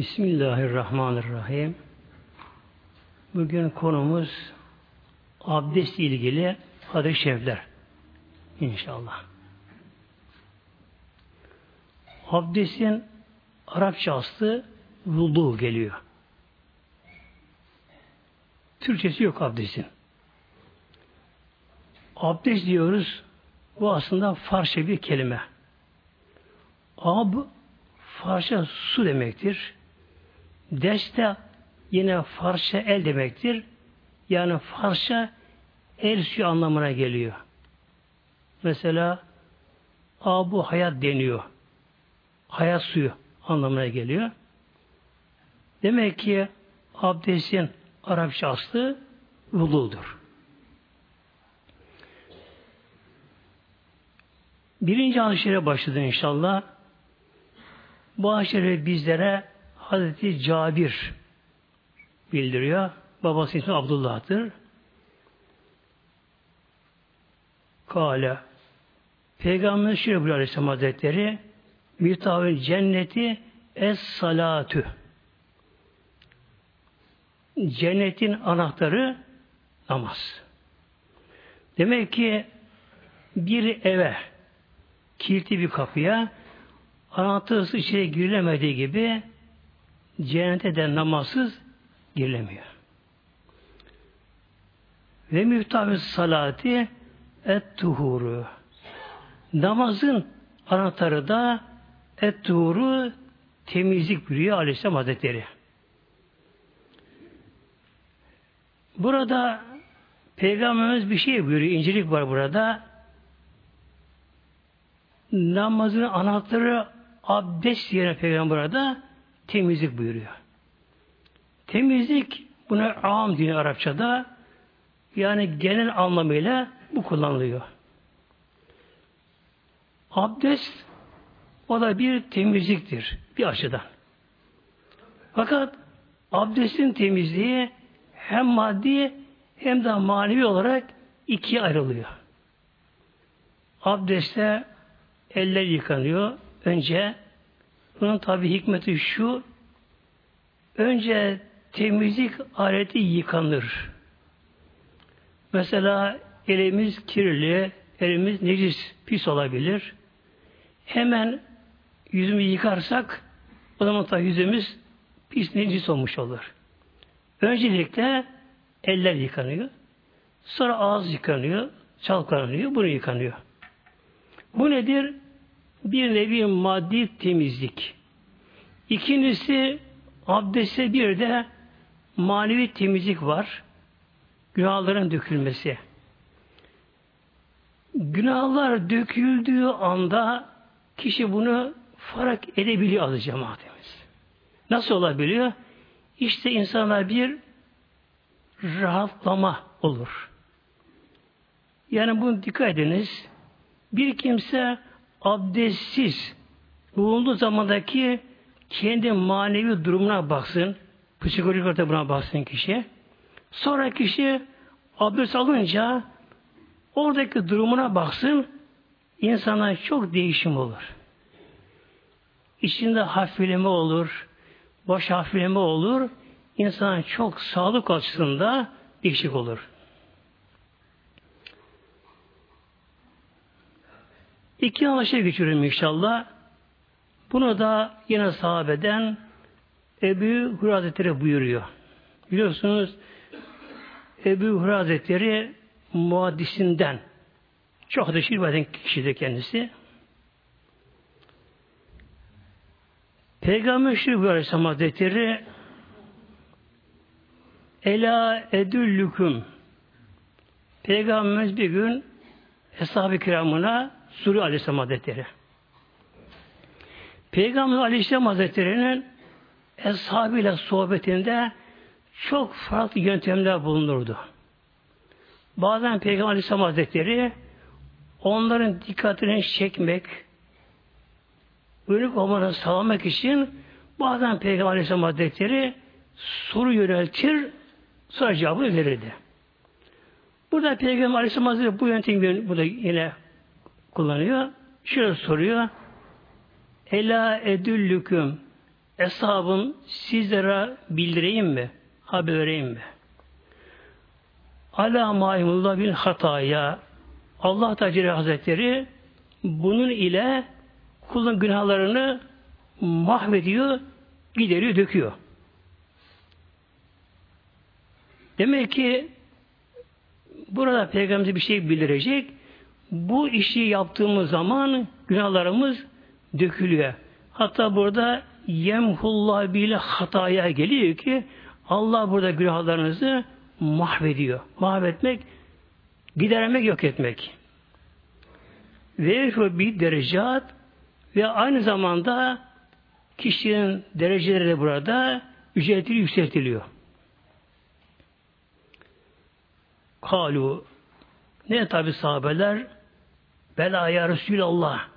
Bismillahirrahmanirrahim. Bugün konumuz abdest ilgili hadis-i şerifler. İnşallah. Abdestin Arapça aslı vudu geliyor. Türkçesi yok abdestin. Abdest diyoruz. Bu aslında Farsça bir kelime. Ab Farsça su demektir. Deste yine Farsça el demektir. Yani Farsça el suyu anlamına geliyor. Mesela abu hayat deniyor. Hayat suyu anlamına geliyor. Demek ki abdestin Arapça aslı vududur. Birinci hadis başladı inşallah. Bu hadis bizlere Hazreti Cabir bildiriyor. Babası ismi Abdullah'tır. Kale Peygamber şöyle buyuruyor Aleyhisselam Hazretleri Miftahül cenneti es salatü Cennetin anahtarı namaz. Demek ki bir eve kilitli bir kapıya anahtarsız içeri girilemediği gibi cennete de namazsız girilemiyor. Ve müftahü salati et tuhuru. Namazın anahtarı da et tuhuru temizlik buyuruyor Aleyhisselam Hazretleri. Burada Peygamberimiz bir şey buyuruyor. İncilik var burada. Namazın anahtarı abdest yerine Peygamber burada temizlik buyuruyor. Temizlik buna am diyor Arapçada. Yani genel anlamıyla bu kullanılıyor. Abdest o da bir temizliktir bir açıdan. Fakat abdestin temizliği hem maddi hem de manevi olarak ikiye ayrılıyor. Abdestte eller yıkanıyor. Önce bunun tabi hikmeti şu önce temizlik aleti yıkanır. Mesela elimiz kirli, elimiz necis, pis olabilir. Hemen yüzümü yıkarsak o zaman tabi yüzümüz pis, necis olmuş olur. Öncelikle eller yıkanıyor. Sonra ağız yıkanıyor, çalkalanıyor, bunu yıkanıyor. Bu nedir? Bir nevi maddi temizlik. İkincisi abdestte bir de manevi temizlik var. Günahların dökülmesi. Günahlar döküldüğü anda kişi bunu fark edebiliyor az cemaatimiz. Nasıl olabiliyor? İşte insana bir rahatlama olur. Yani bunu dikkat ediniz. Bir kimse abdestsiz bulunduğu zamandaki kendi manevi durumuna baksın. Psikolojik olarak buna baksın kişi. Sonra kişi abdest alınca oradaki durumuna baksın insana çok değişim olur. İçinde hafifleme olur, baş hafifleme olur, insan çok sağlık açısında değişik olur. İki anlaşa geçiyorum inşallah. Bunu da yine sahabeden Ebu Hur Hazretleri buyuruyor. Biliyorsunuz Ebu Hur Hazretleri muhaddisinden çok şirk eden kişidir kendisi. Peygamber Şirk Aleyhisselam Hazretleri Ela edüllüküm Peygamberimiz bir gün Eshab-ı kiramına Suri Aleyhisselam Hazretleri. Peygamber Aleyhisselam Hazretleri'nin eshabıyla sohbetinde çok farklı yöntemler bulunurdu. Bazen Peygamber Aleyhisselam Hazretleri onların dikkatini çekmek, uyanık olmadan sağlamak için bazen Peygamber Aleyhisselam Hazretleri soru yöneltir, sonra cevabı verirdi. Burada Peygamber Aleyhisselam Hazretleri bu yöntemi burada yine kullanıyor. Şöyle soruyor. Ela edüllüküm Eshabım sizlere bildireyim mi? Haber vereyim mi? Ala maimullah bin hataya Allah Teala Hazretleri bunun ile kulun günahlarını mahvediyor, gideriyor, döküyor. Demek ki burada Peygamberimize bir şey bildirecek. Bu işi yaptığımız zaman günahlarımız dökülüyor. Hatta burada yemhullah bile hataya geliyor ki Allah burada günahlarınızı mahvediyor. Mahvetmek, gidermek, yok etmek. Ve bir derecat ve aynı zamanda kişinin dereceleri de burada ücreti yükseltiliyor. Kalu ne tabi sahabeler Bela ya Resulallah.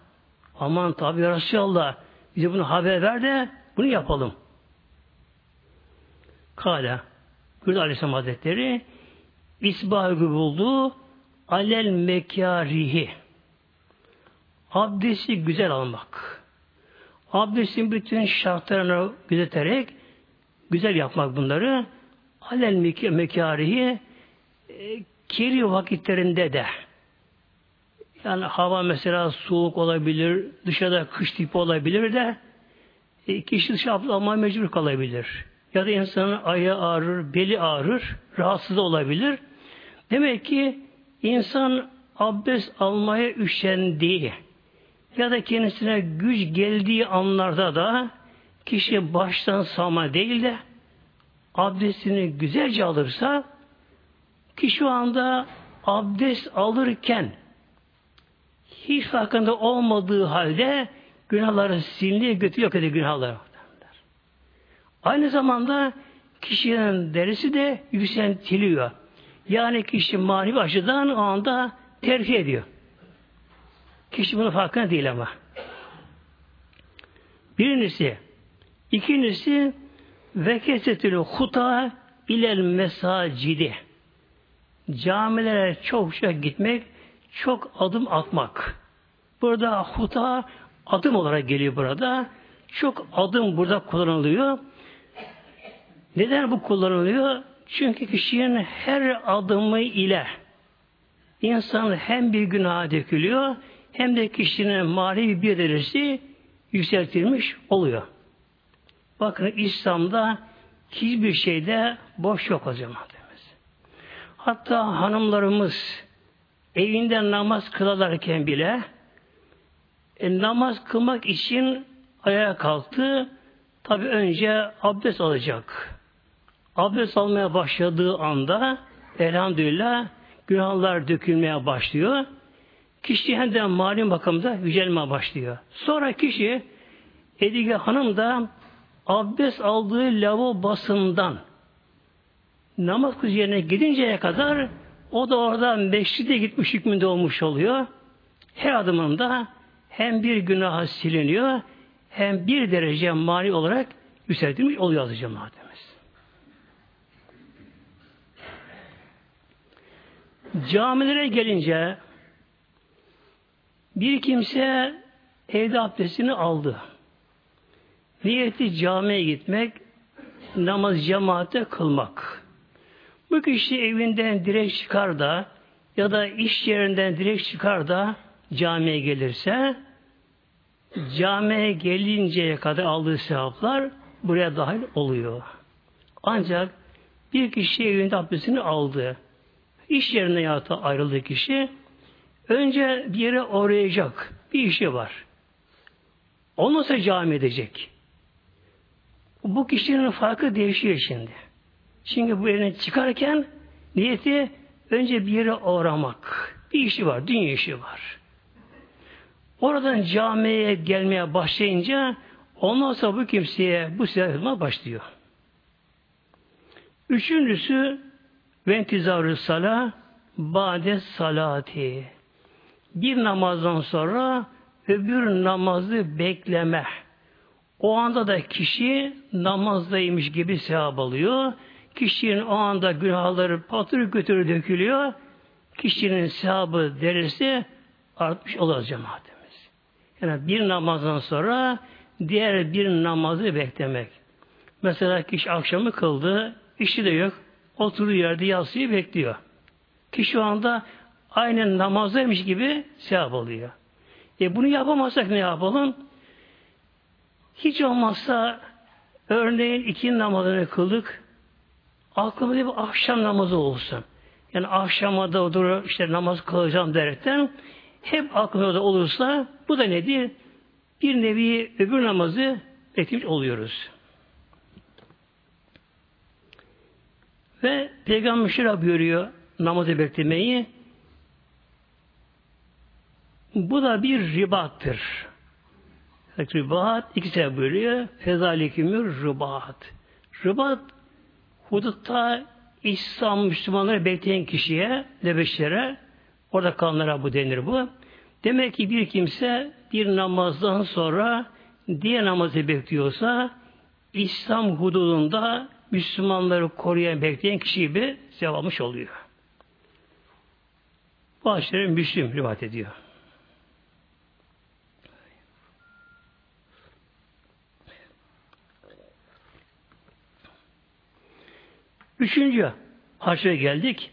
Aman tabi ya Resulallah. Bize bunu haber ver de bunu yapalım. Kale Hürri Aleyhisselam Hazretleri isbahı buldu alel mekarihi abdesti güzel almak. Abdestin bütün şartlarını gözeterek güzel yapmak bunları. Alel mekarihi e, kiri vakitlerinde de yani hava mesela soğuk olabilir, dışarıda kış tipi olabilir de e, kişi dışarı almaya mecbur kalabilir. Ya da insanın ayağı ağrır, beli ağrır, rahatsız olabilir. Demek ki insan abdest almaya üşendiği ya da kendisine güç geldiği anlarda da kişi baştan sağma değil de abdestini güzelce alırsa ki şu anda abdest alırken hiç farkında olmadığı halde günahları siliniyor, götürüyor yok ediyor günahları. Aynı zamanda kişinin derisi de yükseltiliyor. Yani kişi manevi açıdan o anda terfi ediyor. Kişi bunun farkında değil ama. Birincisi, ikincisi ve kesetülü huta ilel mesacidi. Camilere çok çok gitmek, çok adım atmak. Burada huta adım olarak geliyor burada. Çok adım burada kullanılıyor. Neden bu kullanılıyor? Çünkü kişinin her adımı ile insan hem bir günaha dökülüyor hem de kişinin manevi bir derecesi yükseltilmiş oluyor. Bakın İslam'da hiçbir şeyde boş yok zaman. Hatta hanımlarımız evinde namaz kılarken bile e, namaz kılmak için ayağa kalktı. Tabi önce abdest alacak. Abdest almaya başladığı anda elhamdülillah günahlar dökülmeye başlıyor. Kişi hem de mali bakımda yücelmeye başlıyor. Sonra kişi Edige Hanım da abdest aldığı lavabo basından namaz kız yerine gidinceye kadar o da orada meşride gitmiş hükmünde olmuş oluyor. Her adımında hem bir günaha siliniyor hem bir derece mani olarak yükseltilmiş oluyor azı cemaatimiz. Camilere gelince bir kimse evde abdestini aldı. Niyeti camiye gitmek, namaz cemaate kılmak. Bu kişi evinden direkt çıkar da ya da iş yerinden direkt çıkar da camiye gelirse camiye gelinceye kadar aldığı sevaplar buraya dahil oluyor. Ancak bir kişi evinde abdestini aldı. İş yerine yata ayrıldı kişi. Önce bir yere uğrayacak. Bir işi var. Ondan sonra cami edecek. Bu kişinin farkı değişiyor şimdi. Çünkü bu yerine çıkarken niyeti önce bir yere uğramak. Bir işi var, dünya işi var. Oradan camiye gelmeye başlayınca ondan sonra bu kimseye bu silah başlıyor. Üçüncüsü ve intizarı sala bade salati. Bir namazdan sonra öbür namazı bekleme. O anda da kişi namazdaymış gibi sevap alıyor. Kişinin o anda günahları patır götürü dökülüyor. Kişinin sevabı derisi artmış olur cemaatimiz. Yani bir namazdan sonra diğer bir namazı beklemek. Mesela kişi akşamı kıldı, işi de yok, oturduğu yerde yatsıyı bekliyor. Kişi şu anda aynen namazdaymış gibi sevap alıyor. E bunu yapamazsak ne yapalım? Hiç olmazsa örneğin iki namazını kıldık. Aklımda bir akşam namazı olsun. Yani akşama otur işte namaz kılacağım derekten hep aklımda olursa bu da nedir? Bir nevi öbür namazı beklemiş oluyoruz. Ve Peygamber şöyle buyuruyor namazı beklemeyi. Bu da bir ribattır. Ribat iki sebep buyuruyor. Fezalikümür ribat. Ribat hudutta İslam Müslümanları bekleyen kişiye, lebeşlere, orada kalanlara bu denir bu. Demek ki bir kimse bir namazdan sonra diğer namazı bekliyorsa İslam hududunda Müslümanları koruyan, bekleyen kişi gibi sevapmış oluyor. Bu aşırı Müslüm rivayet ediyor. Üçüncü haşre geldik.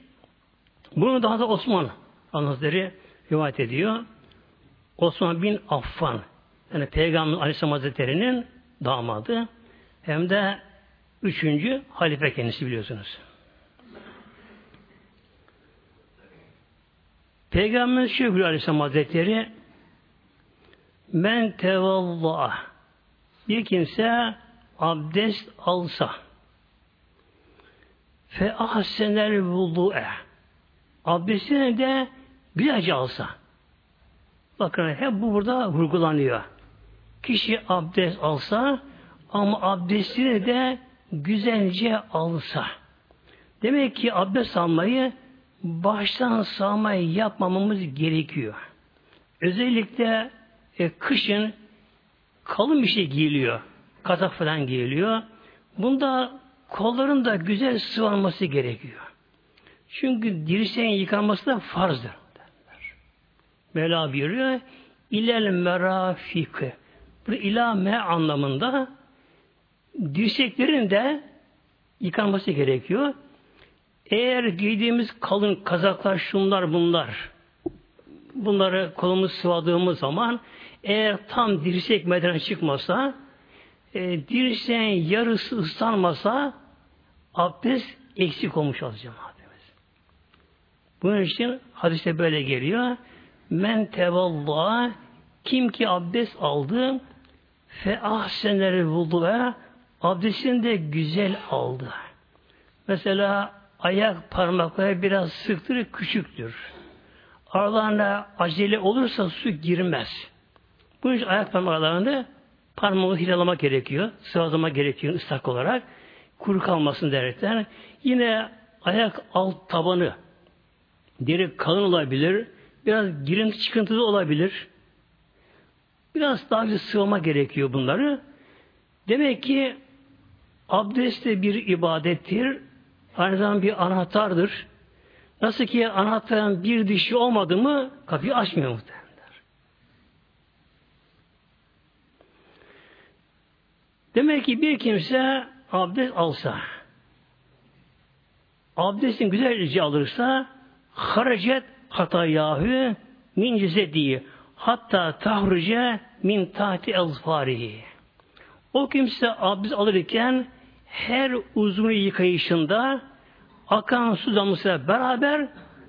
Bunu daha da Osman Hazretleri rivayet ediyor. Osman bin Affan yani Peygamber Aleyhisselam Hazretleri'nin damadı hem de üçüncü halife kendisi biliyorsunuz. Peygamber Şükrü Aleyhisselam Hazretleri men tevallah bir kimse abdest alsa fe ahsenel vudu'e abdestini de güzelce alsa bakın hep bu burada vurgulanıyor. Kişi abdest alsa ama abdestini de güzelce alsa. Demek ki abdest almayı baştan sağmayı yapmamamız gerekiyor. Özellikle e, kışın kalın bir şey giyiliyor. Kazak falan giyiliyor. Bunda kolların da güzel sıvanması gerekiyor. Çünkü dirseğin yıkanması da farzdır. Mevla buyuruyor. İlel merafik. Bu ilame anlamında dirseklerin de yıkanması gerekiyor. Eğer giydiğimiz kalın kazaklar şunlar bunlar bunları kolumuz sıvadığımız zaman eğer tam dirsek medene çıkmasa e, dirseğin yarısı ıslanmasa abdest eksik olmuş olacak abimiz. Bunun için hadiste böyle geliyor. Men tevalla kim ki abdest aldı fe ahsenleri vudu'a abdestini de güzel aldı. Mesela ayak parmakları biraz sıktır, küçüktür. Aralarına acele olursa su girmez. Bu iş ayak parmaklarında parmağını hilalamak gerekiyor. Sıvazlamak gerekiyor ıslak olarak. Kuru kalmasın derekten. Yine ayak alt tabanı deri kalın olabilir. Biraz girinti çıkıntılı olabilir. Biraz daha bir sıvama gerekiyor bunları. Demek ki abdest de bir ibadettir. Aynı zamanda bir anahtardır. Nasıl ki anahtarın bir dişi olmadı mı kapıyı açmıyor muhtemelenler. Demek ki bir kimse abdest alsa abdestin güzelce alırsa haracet hatayahü min cizediği hatta tahruce min tahti elfarihi. O kimse abdest alırken her uzun yıkayışında akan su damlasıyla beraber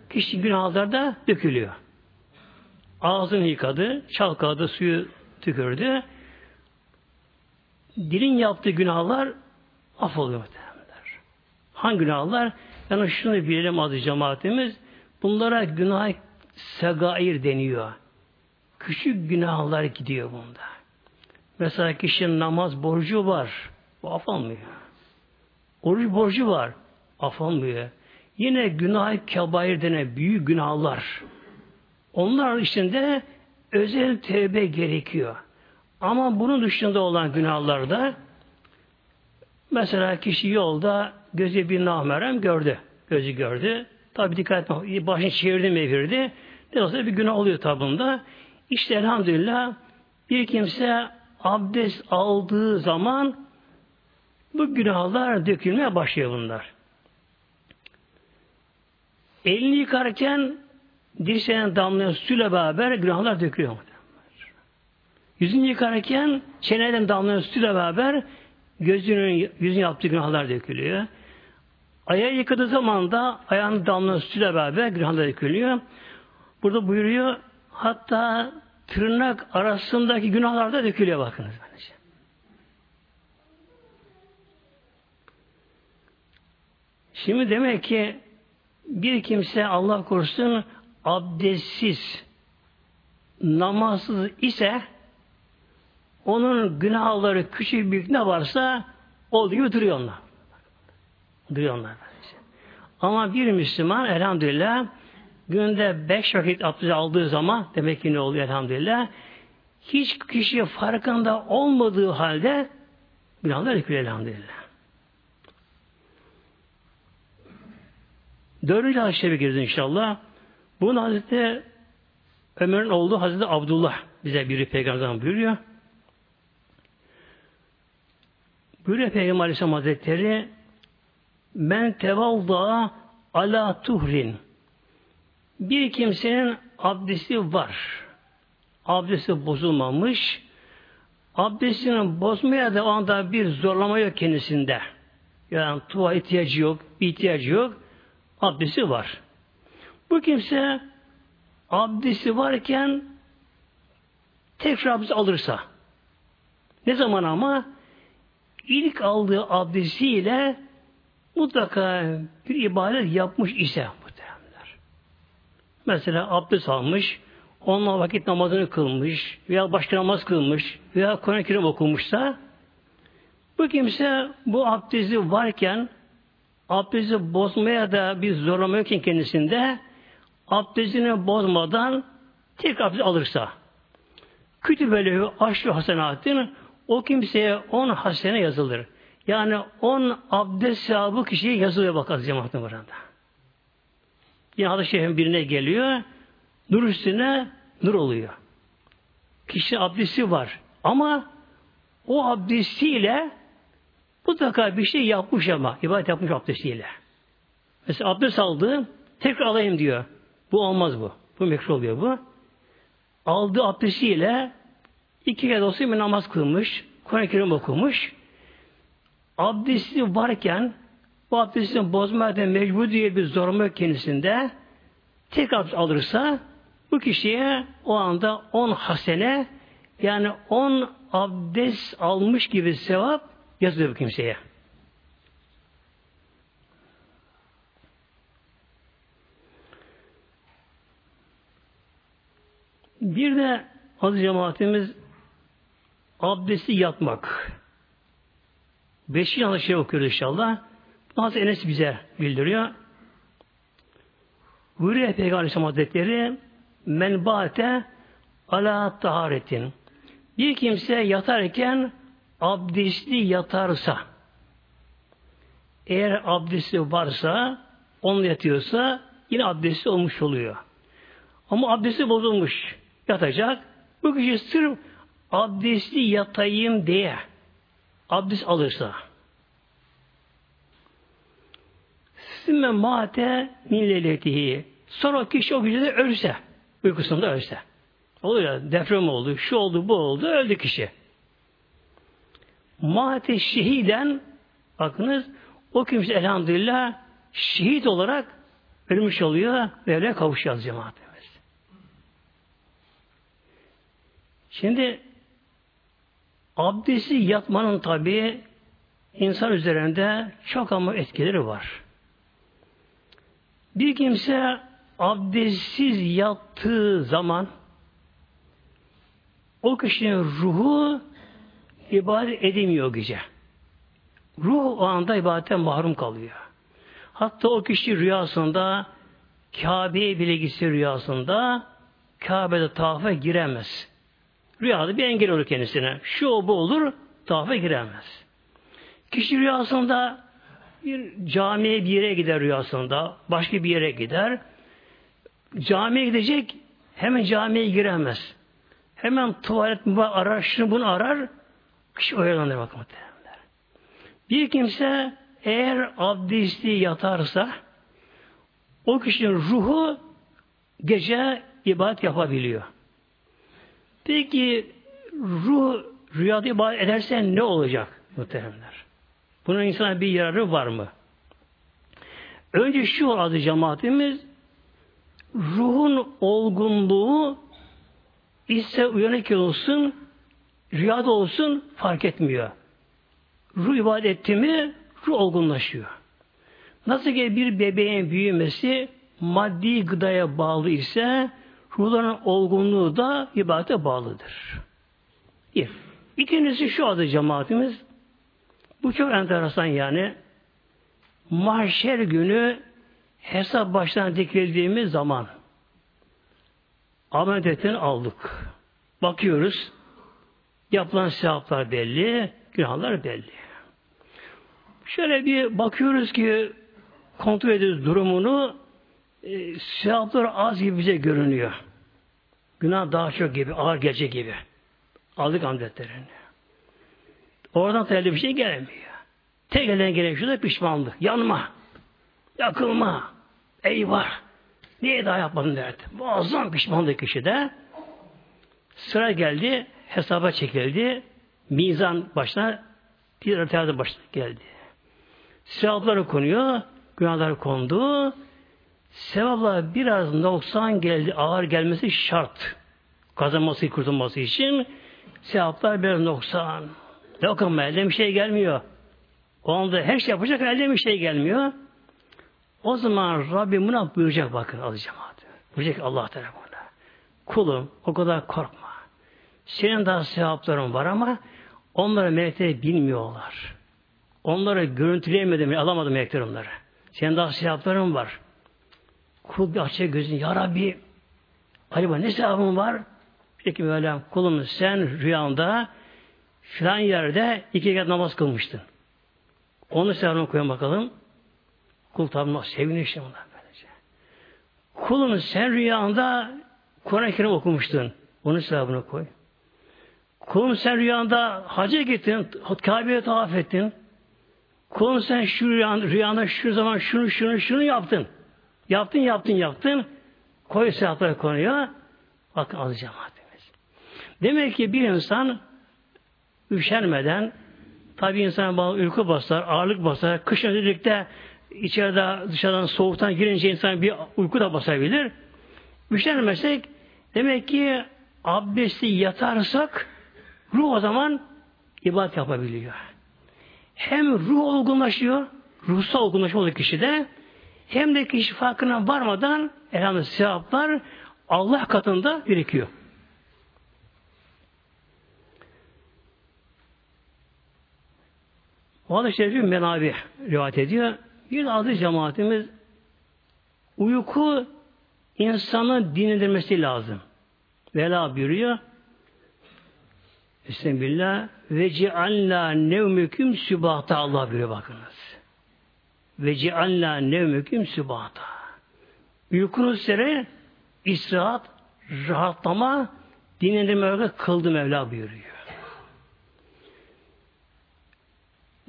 kişi günahlarda dökülüyor. Ağzını yıkadı, çalkaladı, suyu tükürdü. Dilin yaptığı günahlar affoluyor muhtemelenler. Hangi günahlar? Yani şunu bilelim adı cemaatimiz. Bunlara günah segair deniyor. Küçük günahlar gidiyor bunda. Mesela kişinin namaz borcu var. Bu affalmıyor. Oruç borcu var affalmıyor. Yine günah kebair denen büyük günahlar. Onlar içinde özel tevbe gerekiyor. Ama bunun dışında olan günahlarda mesela kişi yolda gözü bir namerem gördü. Gözü gördü. Tabi dikkat etme. Başını çevirdi mevirdi. Ne olsa bir günah oluyor tabunda. İşte elhamdülillah bir kimse abdest aldığı zaman bu günahlar dökülmeye başlıyor bunlar. Elini yıkarken dirseğine damlayan suyla beraber günahlar dökülüyor. Yüzünü yıkarken çeneden damlayan suyla beraber gözünün yüzün yaptığı günahlar dökülüyor. Ayağı yıkadığı zaman da ayağını damlayan suyla beraber günahlar dökülüyor. Burada buyuruyor hatta tırnak arasındaki günahlar da dökülüyor bakınız. Bence. Şimdi demek ki bir kimse Allah korusun abdestsiz, namazsız ise onun günahları küçük büyük ne varsa olduğu gibi duruyor onlar. Duruyor onlar. Ama bir Müslüman elhamdülillah günde beş vakit abdest aldığı zaman demek ki ne oluyor elhamdülillah hiç kişi farkında olmadığı halde günahlar yıkıyor elhamdülillah. Dördüncü hadis-i girdi inşallah. Bunun Hazreti Ömer'in oğlu Hazreti Abdullah bize biri peygamberden buyuruyor. Buyuruyor Peygamber Aleyhisselam Hazretleri men tevalda ala tuhrin bir kimsenin abdesti var. Abdesti bozulmamış. Abdestini bozmaya da o anda bir zorlama yok kendisinde. Yani tuva ihtiyacı yok, ihtiyacı yok. Abdesti var. Bu kimse abdesti varken tekrar abdest alırsa ne zaman ama ilk aldığı abdestiyle mutlaka bir ibadet yapmış ise muhtemelenler. Mesela abdest almış, onunla vakit namazını kılmış veya başka namaz kılmış veya Kur'an-ı Kerim okumuşsa bu kimse bu abdesti varken abdesti bozmaya da bir zorlama yokken kendisinde abdestini bozmadan tek abdest alırsa kütübelevi aşrı hasenatın o kimseye on hasene yazılır. Yani on abdest sahibi kişiye yazılıyor bak az cemaatin burada. Yine hadis birine geliyor. Nur üstüne nur oluyor. Kişi abdesti var. Ama o abdestiyle mutlaka bir şey yapmış ama ibadet yapmış abdestiyle. Mesela abdest aldı, tekrar alayım diyor. Bu olmaz bu. Bu mekruh oluyor bu. Aldığı abdestiyle iki kere olsa bir namaz kılmış, Kur'an-ı Kerim okumuş. Abdesti varken bu abdestini bozmaya mecbur diye bir zorunlu kendisinde tek abdest alırsa bu kişiye o anda on hasene yani on abdest almış gibi sevap yazılıyor bu kimseye. Bir de aziz cemaatimiz abdesti yatmak. Beşinci yanlış şey okuyoruz inşallah. Bazı Enes bize bildiriyor. Buyuruyor Peygamber Aleyhisselam Hazretleri menbaate ala taharetin. Bir kimse yatarken abdestli yatarsa eğer abdesti varsa onunla yatıyorsa yine abdesti olmuş oluyor. Ama abdesti bozulmuş yatacak. Bu kişi sırf abdestli yatayım diye abdest alırsa Sümme mate min Sonra kişi o gecede ölse, uykusunda ölse. Oluyor ya, deprem oldu, şu oldu, bu oldu, öldü kişi. Mate şehiden, bakınız, o kimse elhamdülillah şehit olarak ölmüş oluyor ve öyle kavuşacağız cemaatimiz. Şimdi abdesti yatmanın tabi insan üzerinde çok ama etkileri var. Bir kimse abdestsiz yattığı zaman o kişinin ruhu ibadet edemiyor gece. Ruh o anda ibadetten mahrum kalıyor. Hatta o kişi rüyasında Kabe'ye bile gitse rüyasında Kabe'de tavafa giremez. Rüyada bir engel olur kendisine. Şu o bu olur, tavafa giremez. Kişi rüyasında bir camiye bir yere gider rüyasında, başka bir yere gider. Camiye gidecek, hemen camiye giremez. Hemen tuvalet mi arar, şunu bunu arar. Kişi oyalanır bakın muhtemelenler. Bir kimse eğer abdesti yatarsa o kişinin ruhu gece ibadet yapabiliyor. Peki ruh rüyada ibadet ederse ne olacak muhteremler? Bunun insana bir yararı var mı? Önce şu adı cemaatimiz ruhun olgunluğu ise uyanık olsun rüyada olsun fark etmiyor. Ruh ibadet mi ruh olgunlaşıyor. Nasıl ki bir bebeğin büyümesi maddi gıdaya bağlı ise ruhların olgunluğu da ibadete bağlıdır. Bir. İkincisi şu adı cemaatimiz. Bu çok enteresan yani. Mahşer günü hesap baştan dikildiğimiz zaman amel aldık. Bakıyoruz. Yapılan sevaplar belli, günahlar belli. Şöyle bir bakıyoruz ki kontrol ediyoruz durumunu e, sevaplar az gibi bize görünüyor. Günah daha çok gibi, ağır gece gibi. Aldık amdetlerini. Oradan da bir şey gelmiyor. Tek elden gelen şu da pişmanlık. Yanma. Yakılma. Eyvah. Niye daha yapmadın derdi. Muazzam pişmanlık kişide. Sıra geldi. Hesaba çekildi. Mizan başına bir terazi başına geldi. Sevapları konuyor. Günahlar kondu. Sevaplar biraz noksan geldi. Ağır gelmesi şart. Kazanması, kurtulması için sevaplar biraz noksan. Yok ama elde bir şey gelmiyor. O anda her şey yapacak elde bir şey gelmiyor. O zaman Rabbim buna buyuracak bakın alacağım. Buyuracak Allah tarafına. Kulum o kadar korkma. Senin daha sevapların var ama onları melekleri bilmiyorlar. Onları görüntüleyemedim, alamadım melekler onları. Senin daha sevapların var. Kul bir açacak gözünü. Ya Rabbi acaba ne sevabın var? Peki Mevlam kulum sen rüyanda filan yerde iki kez namaz kılmıştın. Onu sevabını koyun bakalım. Kul tabi sevinir işte bunlar. Kulun sen rüyanda Kur'an-ı Kerim okumuştun. Onun sevabını koy. Kulun sen rüyanda hacca gittin, Kabe'ye tavaf ettin. Kulun sen şu rüyanda, rüyanda şu zaman şunu şunu şunu yaptın. Yaptın yaptın yaptın. Koy sevapları konuya. Bakın az cemaatimiz. Demek ki bir insan üşenmeden tabi insan bazı uyku basar, ağırlık basar. Kışın özellikle içeride dışarıdan soğuktan girince insan bir uyku da basabilir. Üşenmesek demek ki abdesti yatarsak ruh o zaman ibadet yapabiliyor. Hem ruh olgunlaşıyor, ruhsal olgunlaşma oluyor kişide, hem de kişi farkına varmadan elhamdülillah sevaplar Allah katında birikiyor. Hadis-i şerifin menabi rivayet ediyor. Bir adı cemaatimiz uyku insanı dinlendirmesi lazım. Vela buyuruyor. Bismillah ve cealna nevmüküm sübahta Allah buyuruyor bakınız. Ve cealna nevmüküm sübahta. Uykunuz sere istirahat, rahatlama, dinlendirme kıldı Mevla buyuruyor.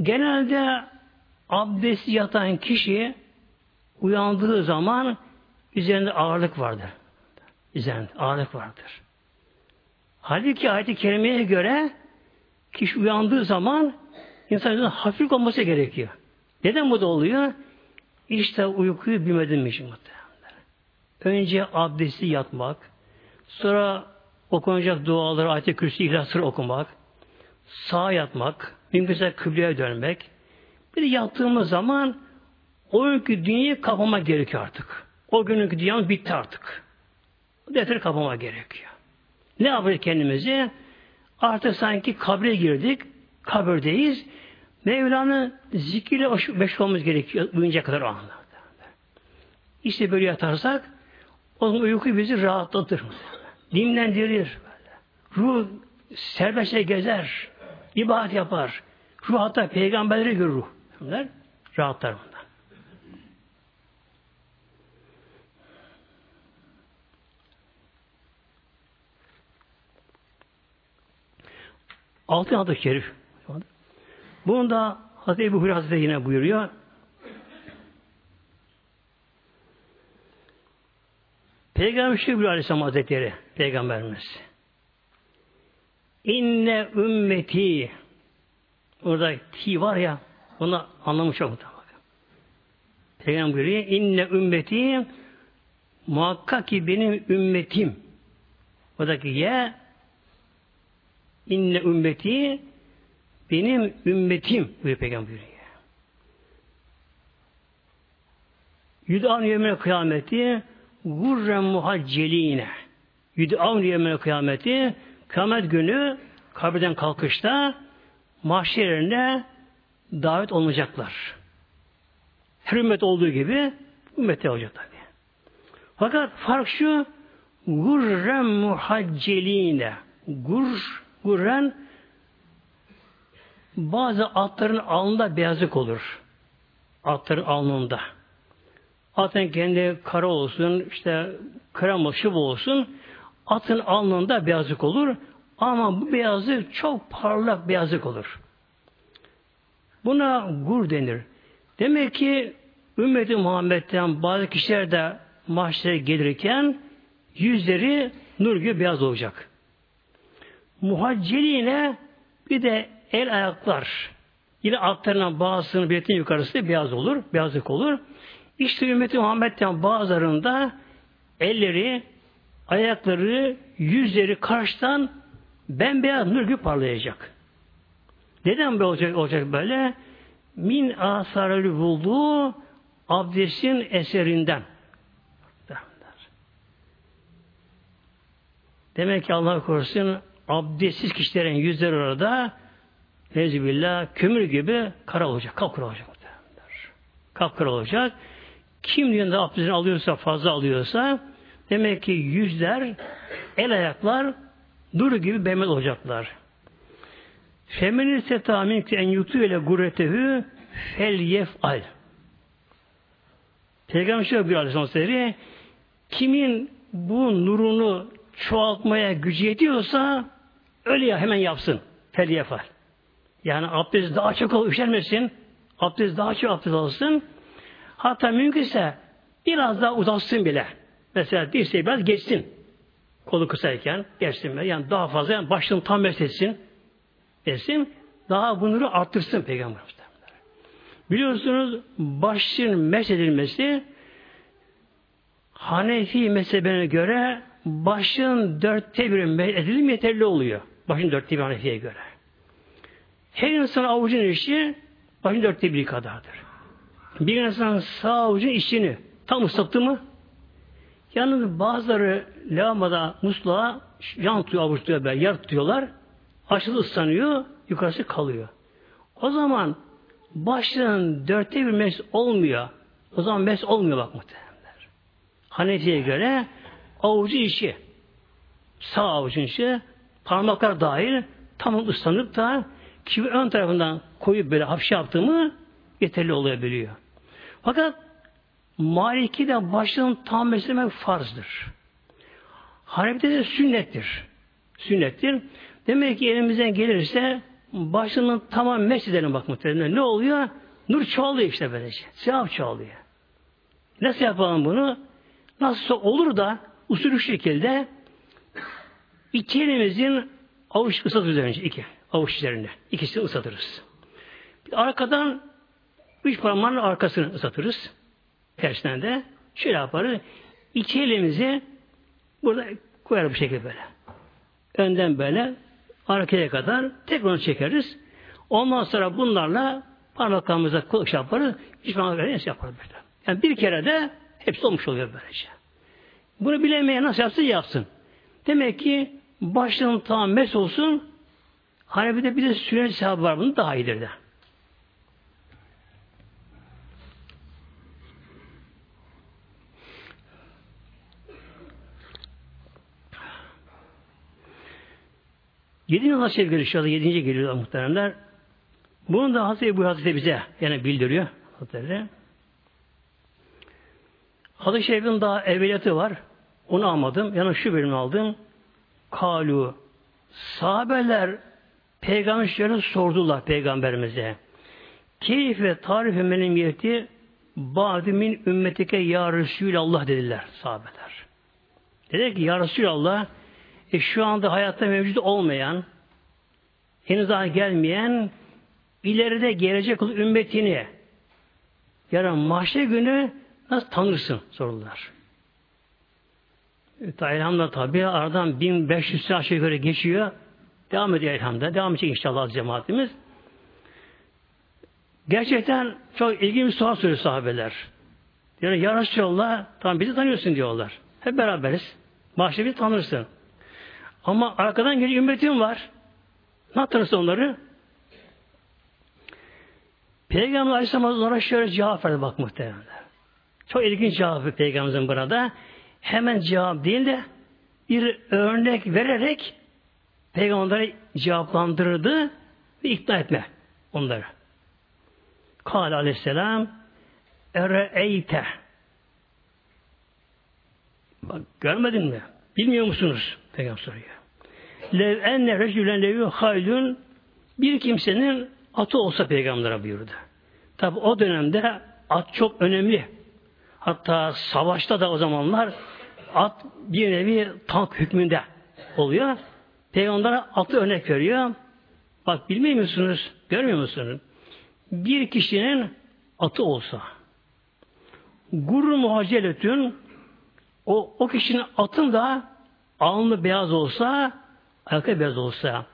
Genelde abdest yatan kişi uyandığı zaman üzerinde ağırlık vardır. Üzerinde ağırlık vardır. Halbuki ayet-i kerimeye göre kişi uyandığı zaman insanın hafif olması gerekiyor. Neden bu da oluyor? İşte uykuyu bilmediğim için muhtemelen. Önce abdesti yatmak, sonra okunacak duaları, ayet-i kürsü ihlasları okumak, sağa yatmak, mümkünse kıbleye dönmek. Bir yattığımız zaman o günkü dünyayı kapamak gerekiyor artık. O günkü dünyamız bitti artık. Defteri kapamak gerekiyor. Ne yapacağız kendimizi? Artık sanki kabre girdik, kabirdeyiz. Mevla'nın zikriyle meşgul olmamız gerekiyor uyuyunca kadar o anda. İşte böyle yatarsak o zaman uyku bizi rahatlatır. Dinlendirir. Ruh serbestçe gezer. ibadet yapar. Ruh hatta peygamberleri görür ruh. Bunlar rahatlar bunlar. Altın adı şerif. Bunu da Hazreti Ebu Hureyre Hazretleri yine buyuruyor. Peygamber Şükrü Aleyhisselam Hazretleri Peygamberimiz. İnne ümmeti orada ti var ya onu anlamış çok bakın. Peygamber buyuruyor inne ümmeti muhakkak ki benim ümmetim oradaki ye inne ümmeti benim ümmetim buyuruyor Peygamber buyuruyor. Yud'an yevmine kıyameti gurren muhacceline Yud'an yevmine kıyameti kıyamet günü kabirden kalkışta mahşerlerine davet olmayacaklar. Her ümmet olduğu gibi ümmette olacak tabi. Fakat fark şu gurren muhacceline gur, gurren bazı atların alnında beyazlık olur. Atların alnında. Atın kendi kara olsun, işte krem şıp olsun, atın alnında beyazlık olur. Ama bu beyazlık çok parlak beyazlık olur. Buna gur denir. Demek ki ümmeti Muhammed'den bazı kişiler de mahşere gelirken yüzleri nur gibi beyaz olacak. Muhacceline bir de el ayaklar yine altlarından bazısının biletin yukarısı beyaz olur, beyazlık olur. İşte ümmeti Muhammed'den bazılarında elleri, ayakları, yüzleri karşıdan bembeyaz nur gibi parlayacak. Neden böyle olacak, olacak böyle? Min asarı bulduğu abdestin eserinden. Demek ki Allah korusun abdestsiz kişilerin yüzleri orada Nezibillah kömür gibi kara olacak, kapkara olacak. Kapkara olacak. Kim dünyada abdestini alıyorsa, fazla alıyorsa demek ki yüzler, el ayaklar duru gibi bemel olacaklar. Femenir setamin en yuktu ile gurretehü fel yef'al. Peygamber şöyle bir aleyhisselam kimin bu nurunu çoğaltmaya gücü yetiyorsa öyle ya hemen yapsın. Fel yef'al. Yani abdest daha çok ol, üşenmesin. Abdest daha çok abdest alsın. Hatta mümkünse biraz daha uzatsın bile. Mesela dirseği biraz geçsin. Kolu kısayken geçsin. Yani daha fazla yani başını tam mesletsin. Etsin. Daha bunları arttırsın Peygamber Biliyorsunuz başın mesedilmesi Hanefi mezhebine göre başın dörtte biri edilim yeterli oluyor. Başın dörtte bir Hanefi'ye göre. Her insan avucun işi başın dörtte biri kadardır. Bir insan sağ avucun işini tam ıslattı mı yalnız bazıları lavamada musluğa yan tutuyor, avuç tutuyor böyle, yer tutuyorlar. Aşırı ıslanıyor, yukarısı kalıyor. O zaman başlığın dörtte bir mes olmuyor. O zaman mes olmuyor bak muhtemelenler. Hanefi'ye göre avucu işi, sağ avucun işi, parmaklar dahil tam ıslanıp da kimi ön tarafından koyup böyle hapşi yaptığımı yeterli olabiliyor. Fakat Maliki de başlığın tam meslemek farzdır. Hanefi'de de sünnettir. Sünnettir. Demek ki elimizden gelirse başlığının tamam mesledelim bak muhtemelen. Ne oluyor? Nur çoğalıyor işte böylece. Sevap çoğalıyor. Nasıl yapalım bunu? Nasıl olur da usulü şekilde iki elimizin avuç ıslatırız önce. iki avuç üzerinde. İkisini ıslatırız. Bir arkadan üç parmağın arkasını ıslatırız. Tersinden de şöyle yaparız. İki elimizi burada koyar bu şekilde böyle. Önden böyle arkaya kadar tekrar çekeriz. Ondan sonra bunlarla parmaklarımıza kılıç şey yaparız. Hiç parmaklarla yaparız böyle. Yani bir kere de hepsi olmuş oluyor böylece. Bunu bilemeye nasıl yapsın yapsın. Demek ki başlığın tamam mes olsun. Hanefi'de bir de sünnet sahibi var. Bunun daha iyidir de. Yedinci geliyor şu anda yedinci geliyor muhteremler. Bunu da Hazreti Ebu Hazreti bize yani bildiriyor. Hazretleri. Hadis-i Şerif'in daha evveliyatı var. Onu almadım. Yani şu bölümü aldım. Kalu sahabeler Peygamber sordular peygamberimize. Keyfe tarife menimiyeti badimin ümmetike ya Resulallah dediler sahabeler. Dedi ki ya Resulallah e, şu anda hayatta mevcut olmayan henüz daha gelmeyen ileride gelecek olan ümmetini yarın mahşer günü nasıl tanırsın sordular. E, elhamdülillah tabi aradan 1500 sene aşağı yukarı geçiyor. Devam ediyor elhamdülillah. Devam edecek inşallah cemaatimiz. Gerçekten çok ilginç bir soru soruyor sahabeler. Yani ya Resulallah tamam bizi tanıyorsun diyorlar. Hep beraberiz. Mahşer bizi tanırsın. Ama arkadan geliyor ümmetim var. Ne tanırsın onları? Peygamber Aleyhisselam onlara şöyle cevap verdi bak muhtemelen. Çok ilginç cevap Peygamberimizin burada. Hemen cevap değil de bir örnek vererek Peygamberleri cevaplandırdı ve ikna etme onları. Kâle aleyhisselam ere'eyte Bak görmedin mi? Bilmiyor musunuz? Peygamber soruyor. Lev enne recülen levü haylun bir kimsenin atı olsa peygamber'e buyurdu. Tabi o dönemde at çok önemli. Hatta savaşta da o zamanlar at bir nevi tank hükmünde oluyor. Peygamber atı örnek veriyor. Bak bilmiyor musunuz? Görmüyor musunuz? Bir kişinin atı olsa gurur muhaceletün o, o kişinin atın da alnı beyaz olsa ayakkabı beyaz olsa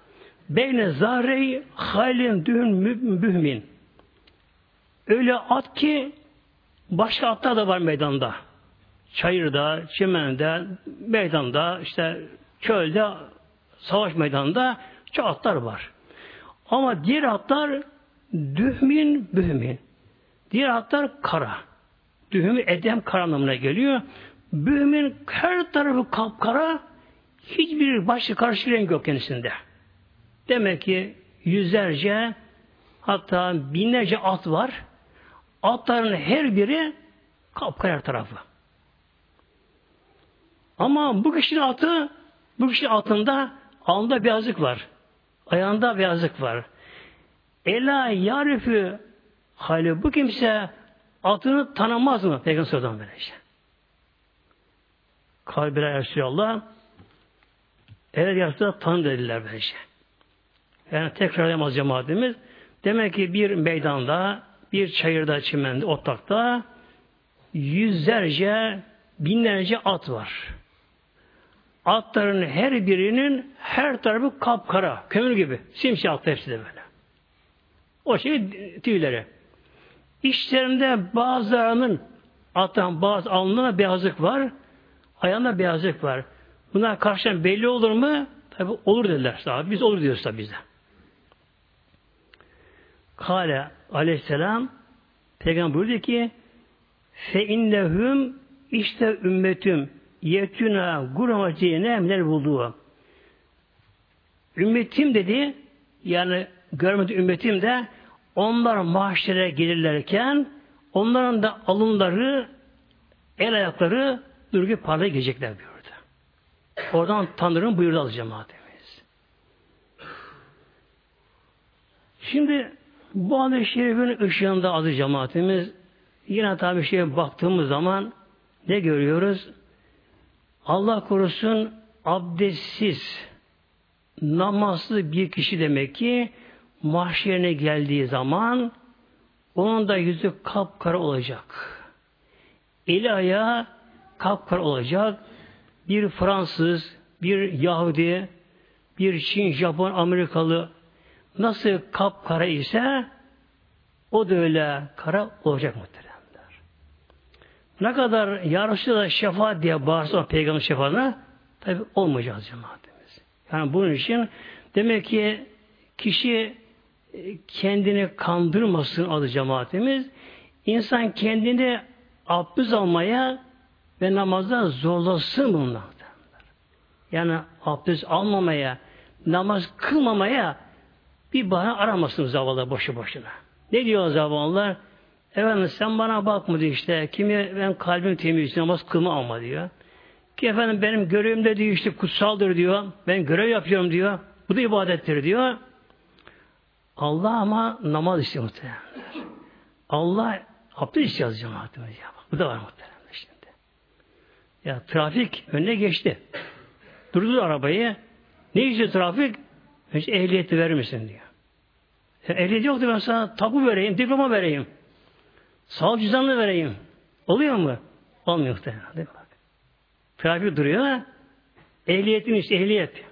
beyne zarey halin düğün mühmin öyle at ki başka atlar da var meydanda çayırda, çimende, meydanda, işte çölde, savaş meydanında çok atlar var. Ama diğer atlar dühmin bühmin. Diğer atlar kara. Dühüm edem kara anlamına geliyor. Bühmin her tarafı kapkara hiçbir başka karşı renk yok kendisinde. Demek ki yüzlerce hatta binlerce at var. Atların her biri kapkara tarafı. Ama bu kişinin atı, bu kişinin altında alnında beyazlık var. Ayağında beyazlık var. Ela yarifi hali bu kimse atını tanımaz mı? Peygamber Sallallahu böyle işte. Kalbine Resulallah evet yaptı tanı dediler böyle işte. Yani tekrarlayamaz cemaatimiz. Demek ki bir meydanda, bir çayırda, çimende, otlakta yüzlerce, binlerce at var. Atların her birinin her tarafı kapkara, kömür gibi. Simsiyah atlar hepsi de böyle. O şey tüyleri. İşlerinde bazılarının attan bazı alnına beyazlık var, ayağında beyazlık var. Bunlar karşıdan belli olur mu? Tabi olur dediler. Tabi. Biz olur diyoruz tabi bizde. Kale aleyhisselam Peygamber buyurdu ki fe innehum işte ümmetüm yetüna guramacine emler bulduğu. Ümmetim dedi yani görmedi ümmetim de onlar mahşere gelirlerken onların da alınları el ayakları durgu parlayıp gelecekler buyurdu. Oradan Tanrı'nın buyurdu az cemaatimiz. Şimdi bu hadis-i şerifin ışığında adı cemaatimiz yine tabi şeye baktığımız zaman ne görüyoruz? Allah korusun abdestsiz namazlı bir kişi demek ki mahşerine geldiği zaman onun da yüzü kapkara olacak. Eli ayağı kapkara olacak. Bir Fransız, bir Yahudi, bir Çin, Japon, Amerikalı nasıl kapkara ise o da öyle kara olacak muhtemelen. Ne kadar yarısı da şefaat diye bağırsa peygamber şefaatine tabi olmayacağız cemaatimiz. Yani bunun için demek ki kişi e, kendini kandırmasın adı cemaatimiz. İnsan kendini abdest almaya ve namazda zorlasın bunlar. Yani abdest almamaya, namaz kılmamaya bir bahane aramasın zavallı boşu boşuna. Ne diyor zavallılar? Efendim sen bana bakma diyor işte. Kimi ben kalbim temiz namaz kılma alma diyor. Ki efendim benim görevim de diyor işte kutsaldır diyor. Ben görev yapıyorum diyor. Bu da ibadettir diyor. Allah ama namaz istiyor muhtemelen. Allah abdest istiyor ya. Bu da var muhtemelen şimdi. Ya trafik önüne geçti. Durdu arabayı. Ne istiyor trafik? Önce ehliyeti verir diyor. Ya ehliyet yoktu ben sana tapu vereyim, diploma vereyim. Sağlık cüzdanını vereyim. Oluyor mu? Olmuyor muhtemelen. Değil mi? Bak. Duruyor. Ehliyetin işte ehliyet.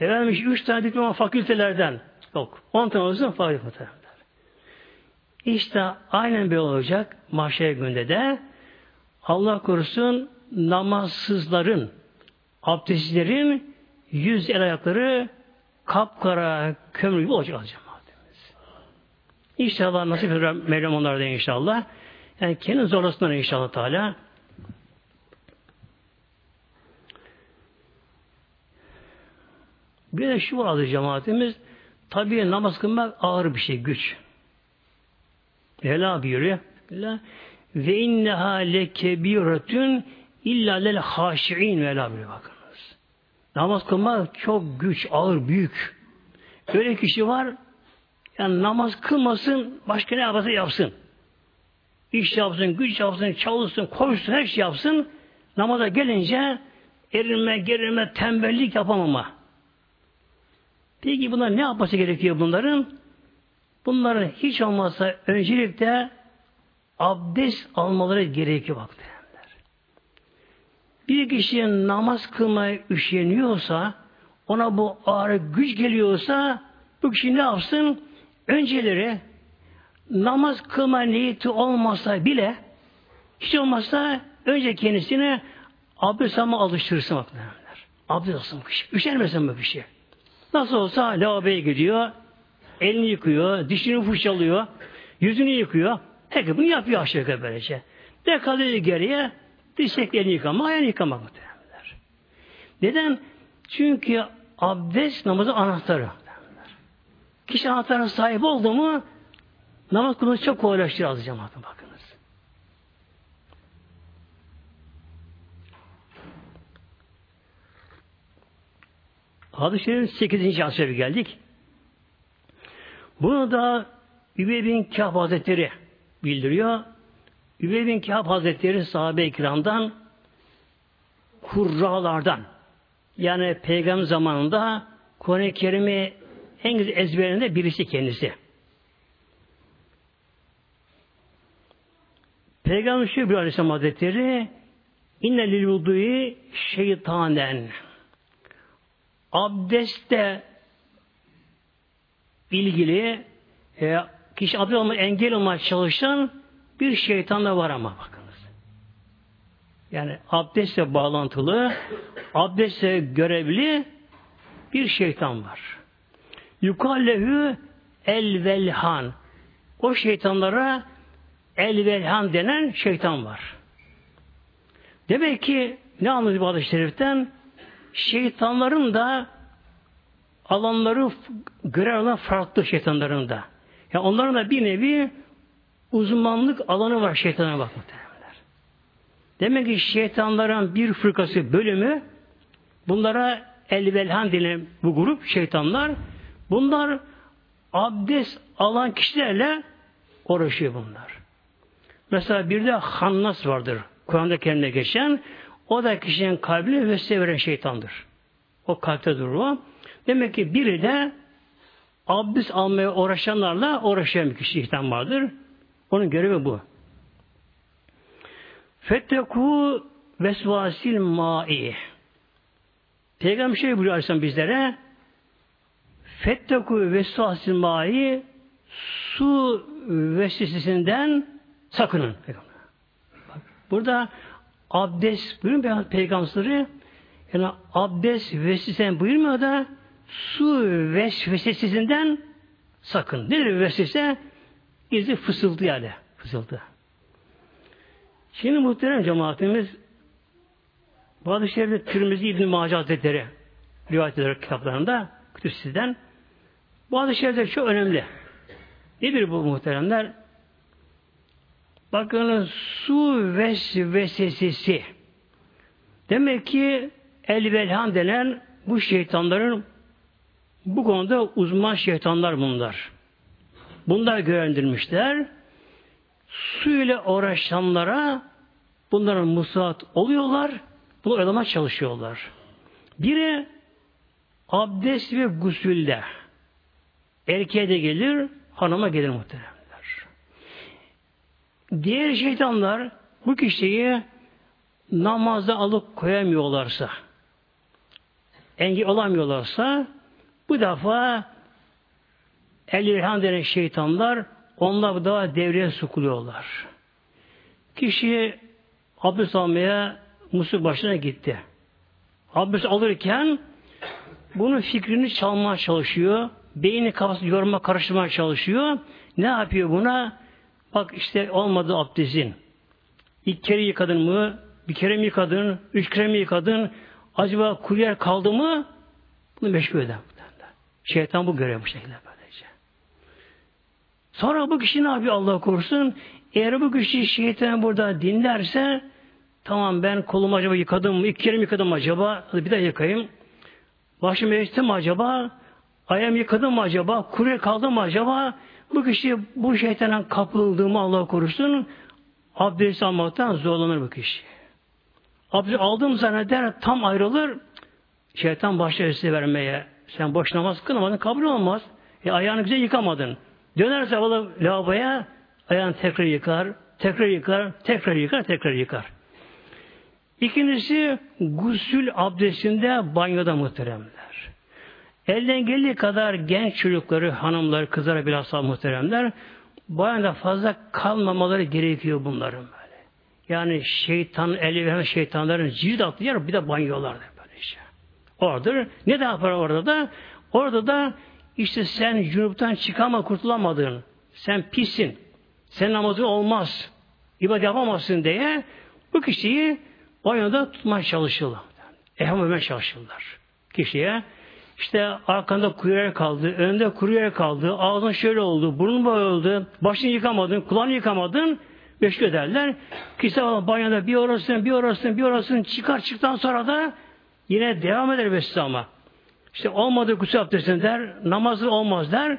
Efendim üç tane diploma fakültelerden. Yok. On tane olsun fakültelerden. İşte aynen böyle olacak mahşer günde de Allah korusun namazsızların, abdestlerin yüz el ayakları kapkara kömür gibi olacak. İnşallah nasip eder Mevlam onlarda inşallah. Yani kendi zorlasınlar inşallah Teala. Bir de şu vardı cemaatimiz. Tabii namaz kılmak ağır bir şey, güç. Mevla buyuruyor. Ve inneha lekebiretün illa lel haşi'in Mevla buyuruyor bakınız. Namaz kılmak çok güç, ağır, büyük. Öyle kişi var, yani namaz kılmasın, başka ne yaparsa yapsın. İş yapsın, güç yapsın, çalışsın, koşsun, her şey yapsın. Namaza gelince erinme, gerilme, tembellik yapamama. Peki bunlar ne yapması gerekiyor bunların? Bunların hiç olmazsa öncelikle abdest almaları gerekiyor bak Bir kişi namaz kılmaya üşeniyorsa, ona bu ağrı güç geliyorsa, bu kişi ne yapsın? Önceleri namaz kılma niyeti olmasa bile, hiç olmazsa önce kendisine abdest alma alıştırırsın bak Abdest alsın kişi. Üşenmesin bu kişi. Nasıl olsa lavaboya gidiyor, elini yıkıyor, dişini fırçalıyor, yüzünü yıkıyor. Herkes bunu yapıyor aşağı yukarı böylece. Ne kalıyor geriye? Dirseklerini yıkama, ayağını yıkamak muhtemelenler. Neden? Çünkü abdest namazı anahtarı. Kişi anahtarına sahip oldu mu namaz kılması çok kolaylaştırır az cemaatine bakınız. Hadis-i Şerif'in 8. asrına geldik. Bunu da Übey bin Kâb Hazretleri bildiriyor. Übey bin Kâb Hazretleri sahabe-i kiramdan kurralardan yani peygamber zamanında Kur'an-ı Kerim'i en güzel ezberinde birisi kendisi. Peygamber şu Aleyhisselam Hazretleri inne lil şeytanen abdeste ilgili e, kişi abdest olma engel olmaya çalışan bir şeytan da var ama bakınız. Yani abdestle bağlantılı, abdestle görevli bir şeytan var. Yukallehu elvelhan. O şeytanlara elvelhan denen şeytan var. Demek ki ne anlıyoruz bu hadis-i şeriften? Şeytanların da alanları görevler farklı şeytanların da. Yani onların da bir nevi uzmanlık alanı var şeytana bak muhtemelenler. Demek ki şeytanların bir fırkası bölümü bunlara elvelhan denen bu grup şeytanlar bunlar abdest alan kişilerle uğraşıyor bunlar. Mesela bir de Hannas vardır. Kur'an'da kendine geçen o da kişinin kalbine vesile veren şeytandır. O kalpte durur. Demek ki biri de abdest almaya uğraşanlarla uğraşan bir kişi ihtan vardır. Onun görevi bu. Fetteku vesvasil mai. Peygamber şey buyuruyor bizlere Fetteku vesvasil mai su vesvesesinden sakının. burada abdest buyuruyor Peygamberleri yani abdest vesvesen buyurmuyor da su vesvesesinden sakın. Nedir vesvese? İzi fısıltı yani. Fısıltı. Şimdi muhterem cemaatimiz bazı şerifte Tirmizi İbn-i Mace Hazretleri rivayet eder kitaplarında bazı şeyler çok önemli. Nedir bu muhteremler? Bakın su vesvesesi. Demek ki elvelhan denen bu şeytanların Bu konuda uzman şeytanlar bunlar. Bunlar görevlendirmişler. Su ile uğraşanlara bunların musaat oluyorlar. Bunu oylama çalışıyorlar. Biri abdest ve gusülde. Erkeğe de gelir, hanıma gelir muhteremler. Diğer şeytanlar bu kişiyi namazda alıp koyamıyorlarsa, engel olamıyorlarsa bu defa el ilhan denen şeytanlar onlar daha devreye sokuluyorlar. Kişi abdest almaya musluk başına gitti. Abdest alırken bunun fikrini çalmaya çalışıyor. Beyni kafası yorma karıştırmaya çalışıyor. Ne yapıyor buna? Bak işte olmadı abdestin. İlk kere yıkadın mı? Bir kere mi yıkadın? Üç kere mi yıkadın? Acaba kuryer kaldı mı? Bunu meşgul eder. Şeytan bu görev bu şekilde böylece. Sonra bu kişi ne yapıyor Allah korusun? Eğer bu kişi şeytan burada dinlerse tamam ben kolumu acaba yıkadım mı? İlk kere mi yıkadım acaba? Hadi bir daha yıkayayım. Başımı eğittim acaba? Ayağımı yıkadım mı acaba? Kurye kaldı mı acaba? Bu kişi bu şeytana kapıldığımı Allah korusun abdest almaktan zorlanır bu kişi. Abdest aldığım zanneder tam ayrılır şeytan başlar size vermeye. Sen boş namaz kılmadın kabul olmaz. E, ayağını güzel yıkamadın. Dönerse lavaboya ayağını tekrar yıkar, tekrar yıkar, tekrar yıkar, tekrar yıkar. İkincisi gusül abdestinde banyoda muhteremler. Elden geldiği kadar genç çocukları, hanımları, kızlara bilhassa muhteremler banyoda fazla kalmamaları gerekiyor bunların böyle. Yani şeytan, eli veren şeytanların cirit attığı yer bir de banyolardır böyle şey. Oradır. Ne de yapar orada da? Orada da işte sen cunuptan çıkama kurtulamadın. Sen pissin. Sen namazın olmaz. İbadet yapamazsın diye bu kişiyi banyoda tutmaya çalışırlar. Eham etmeye çalışırlar. Kişiye işte arkanda kuru kaldı, önünde kuru kaldı, ağzın şöyle oldu, burnun böyle oldu, başını yıkamadın, kulağını yıkamadın, meşgul ederler. Kişi banyoda bir orasını, bir orasını, bir orasını çıkar çıktıktan sonra da yine devam eder vesile ama. İşte olmadı gusül abdestini der, namazı olmaz der.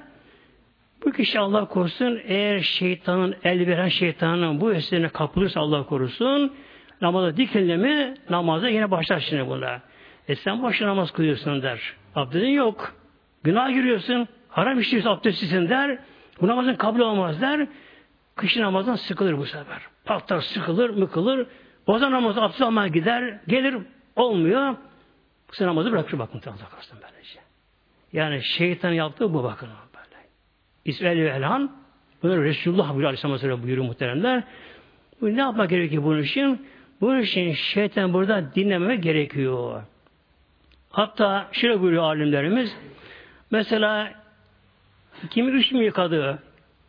Bu kişi Allah korusun eğer şeytanın el veren şeytanın bu esirine kapılırsa Allah korusun namaza dikildi mi namaza yine başlar şimdi buna. E sen boş namaz kılıyorsun der. Abdestin yok. Günah giriyorsun. Haram işliyorsun abdestlisin der. Bu namazın kabul olmaz der. Kışın namazdan sıkılır bu sefer. Patlar sıkılır, mıkılır. Bozan namazı abdest almaya gider. Gelir olmuyor. Bu sefer namazı bırakır bakın. Allah korusun böylece. Yani şeytan yaptığı bu bakın. Böyle. İsrail ve Elhan bunu Resulullah buyuruyor Aleyhisselam buyuruyor muhteremler. Bu ne yapmak gerekiyor bunun için? Bunun için şeytan burada dinlememek gerekiyor. Hatta şöyle buyuruyor alimlerimiz. Mesela kimi üç mü yıkadığı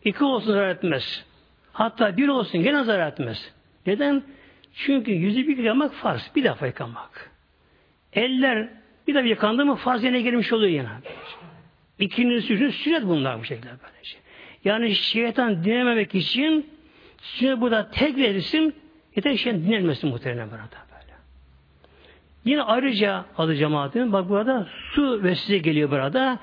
iki olsun zarar etmez. Hatta bir olsun gene zarar etmez. Neden? Çünkü yüzü bir yıkamak farz. Bir defa yıkamak. Eller bir defa yıkandı mı farz yine girmiş oluyor yine. İkincisi, üçüncü sünnet bunlar bu şekilde böylece. Yani şeytan dinlememek için sünnet burada tek verirsin yeter şeytan dinlenmesin muhtemelen burada. Yine ayrıca adı cemaatin bak burada su ve size geliyor burada.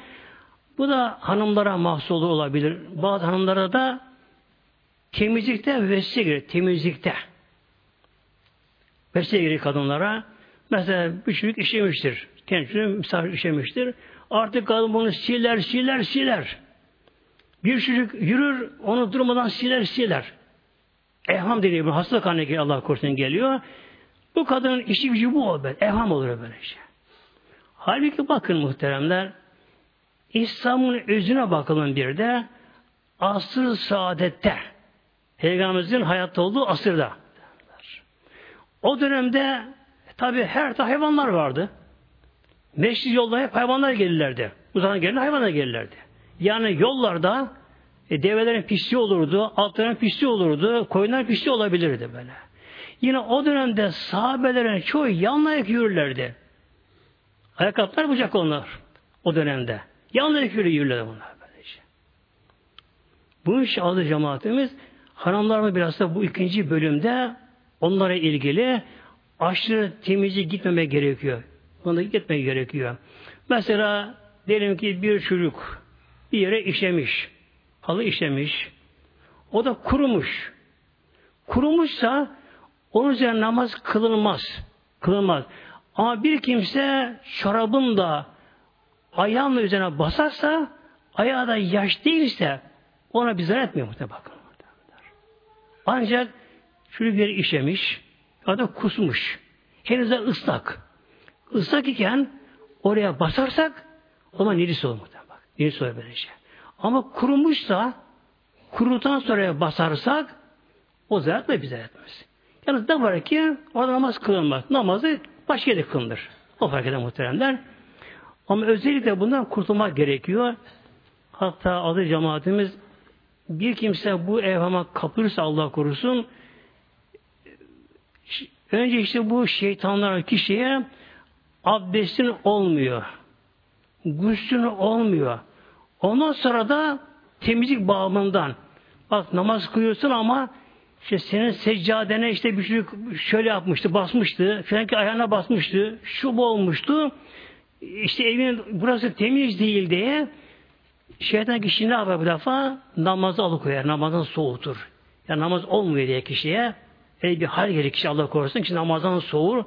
Bu da hanımlara mahsul olabilir. Bazı hanımlara da temizlikte vesile gelir. Temizlikte. Vesile gelir kadınlara. Mesela bir çocuk işemiştir. Kendi misafir işemiştir. Artık kadın bunu siler, siler, siler. Bir çocuk yürür, onu durmadan siler, siler. Eham deniyor. Hastalık haline Allah korusun geliyor. Bu kadının işi gücü bu olur. Evham olur böyle şey. Halbuki bakın muhteremler İslam'ın özüne bakalım bir de asır saadette Peygamberimizin hayatta olduğu asırda. O dönemde tabi her tarafta hayvanlar vardı. Meşri yolda hep hayvanlar gelirlerdi. Uzaktan gelen hayvanlar gelirlerdi. Yani yollarda e, develerin pisliği olurdu, atların pisliği olurdu, koyunların pisliği olabilirdi böyle. Yine o dönemde sahabelerin çoğu yanlayak yürürlerdi. Ayakkabılar bıçak onlar. O dönemde. Yanlayak yürürlerdi bunlar. Böylece. Bu iş aldı cemaatimiz. Hanımlar biraz da bu ikinci bölümde onlara ilgili aşırı temizlik gitmeme gerekiyor. Buna gitmeye gerekiyor. Mesela diyelim ki bir çocuk bir yere işlemiş. Halı işlemiş. O da kurumuş. Kurumuşsa onun üzerine namaz kılınmaz. Kılınmaz. Ama bir kimse çorabın da ayağının üzerine basarsa ayağı da yaş değilse ona bir zarar etmiyor muhtemelen. Ancak şöyle bir işemiş ya da kusmuş. Henüz de ıslak. Islak iken oraya basarsak o zaman nirisi olur muhtemelen. Bak, nirisi olur böylece. Ama kurumuşsa kurutan sonra basarsak o zarar da bize etmez. Yalnız da var ki orada namaz kılınmaz. Namazı başka yerde kılınır. O fark eden muhteremler. Ama özellikle bundan kurtulmak gerekiyor. Hatta adı cemaatimiz bir kimse bu evhama kapılırsa Allah korusun önce işte bu şeytanlar kişiye abdestin olmuyor. Guslün olmuyor. Ondan sonra da temizlik bağımından bak namaz kılıyorsun ama işte senin seccadene işte bir şey şöyle yapmıştı, basmıştı, filanki ayağına basmıştı, şu bu olmuştu. İşte evin burası temiz değil diye şeytan kişi ne yapar bu defa? Namazı alıkoyar, namazdan soğutur. Yani namaz olmuyor diye kişiye. Öyle bir hal gelir kişi Allah korusun. Kişi namazdan soğur.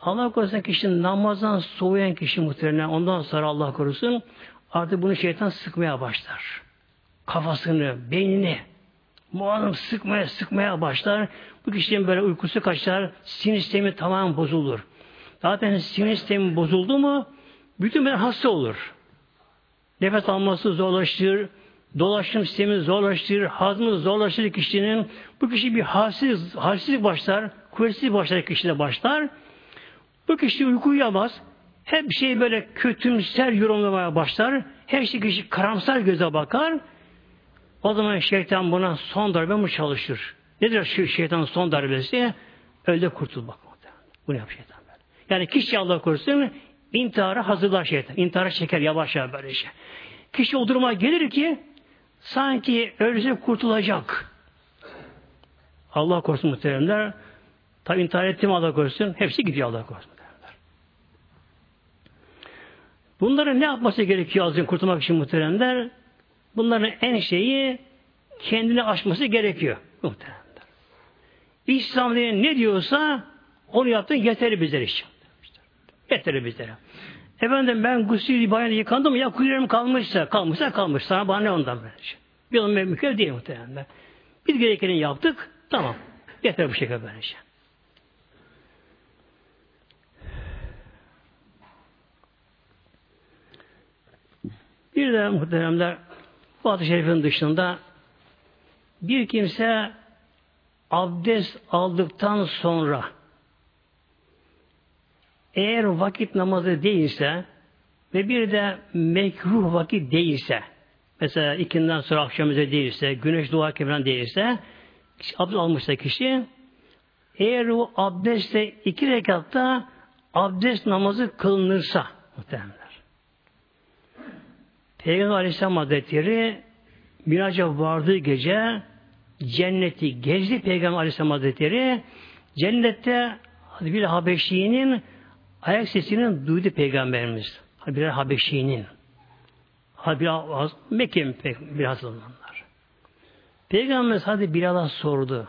Allah korusun kişi namazdan soğuyan kişi muhtemelen ondan sonra Allah korusun artık bunu şeytan sıkmaya başlar. Kafasını, beynini muazzam sıkmaya sıkmaya başlar. Bu kişinin böyle uykusu kaçar, sinir sistemi tamamen bozulur. Zaten sinir sistemi bozuldu mu bütün beden hasta olur. Nefes alması zorlaşır, dolaşım sistemi zorlaştırır, hazmı zorlaştırır kişinin. Bu kişi bir halsiz, halsizlik başlar, kuvvetsizlik başlar kişide başlar. Bu kişi uyku uyuyamaz. Hep şey böyle kötümser yorumlamaya başlar. Her şey kişi karamsar göze bakar. O zaman şeytan buna son darbe mi çalışır? Nedir şu şeytanın son darbesi? Öyle kurtulmak. Bunu yap şeytan böyle. Yani kişi Allah korusun intihara hazırlar şeytan. İntihara çeker yavaş yavaş böyle şey. Kişi o duruma gelir ki sanki ölse kurtulacak. Allah korusun muhteremler. Tabi intihar ettim Allah korusun. Hepsi gidiyor Allah korusun. Bunların ne yapması gerekiyor azın kurtulmak için muhteremler? Bunların en şeyi kendini aşması gerekiyor. Muhteremler. İslam ne diyorsa onu yaptın yeterli bizlere işte. Yeterli bizlere. Efendim ben gusül bayan yıkandım ya kuyruğum kalmışsa kalmışsa kalmış. Sana bana ne ondan böyle şey. Bir onun mükemmel değil muhtemelen. Biz gerekeni yaptık. Tamam. Yeter bu şekilde böyle şey. Bir de muhteremler bu şerifin dışında bir kimse abdest aldıktan sonra eğer vakit namazı değilse ve bir de mekruh vakit değilse mesela ikinden sonra akşam üzeri değilse güneş doğarken falan değilse abdest almışsa kişi eğer o abdestle iki rekatta abdest namazı kılınırsa muhtemelenler. Peygamber Aleyhisselam Hazretleri Miraç'a vardığı gece cenneti gezdi Peygamber Aleyhisselam Hazretleri cennette bir Habeşi'nin ayak sesini duydu Peygamberimiz. Bir Habeşi'nin. Biraz Mekke biraz olanlar. Peygamberimiz hadi Bilal'a sordu.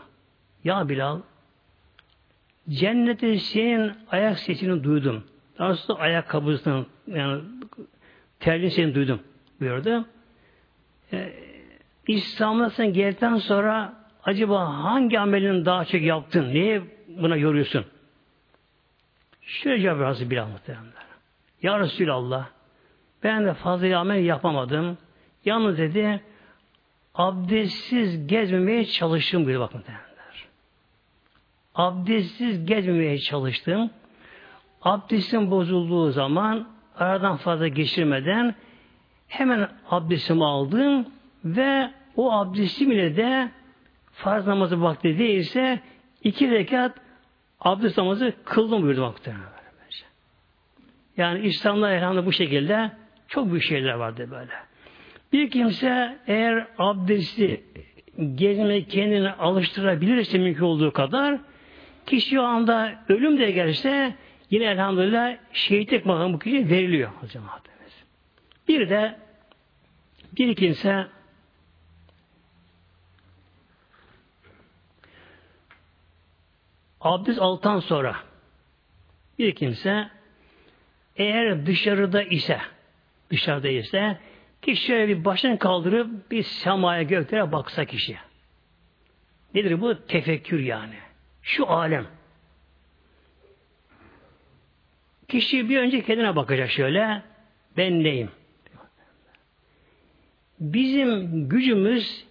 Ya Bilal cennette senin ayak sesini duydum. Daha sonra ayakkabısının yani terliğin sesini duydum buyurdu. Ee, İslam'da sen geldikten sonra acaba hangi amelini daha çok yaptın? Niye buna yoruyorsun? Şöyle cevap verdi bir muhteremler. Ya Resulallah ben de fazla amel yapamadım. Yalnız dedi abdestsiz gezmemeye çalıştım buyurdu bakın muhteremler. Abdestsiz gezmemeye çalıştım. Abdestin bozulduğu zaman aradan fazla geçirmeden hemen abdestimi aldım ve o abdestim ile de farz namazı vakti değilse iki rekat abdest namazı kıldım buyurdu muhtemelen. Yani İslam'da elhamdülillah bu şekilde çok büyük şeyler vardı böyle. Bir kimse eğer abdesti gezme kendini alıştırabilirse mümkün olduğu kadar kişi o anda ölüm de gelse yine elhamdülillah şehitlik makamı kişiye veriliyor hocam. Bir de bir kimse abdest altan sonra bir kimse eğer dışarıda ise dışarıda ise kişi şöyle bir başını kaldırıp bir semaya göklere baksa kişi. Nedir bu? Tefekkür yani. Şu alem. Kişi bir önce kendine bakacak şöyle. Ben neyim? Bizim gücümüz,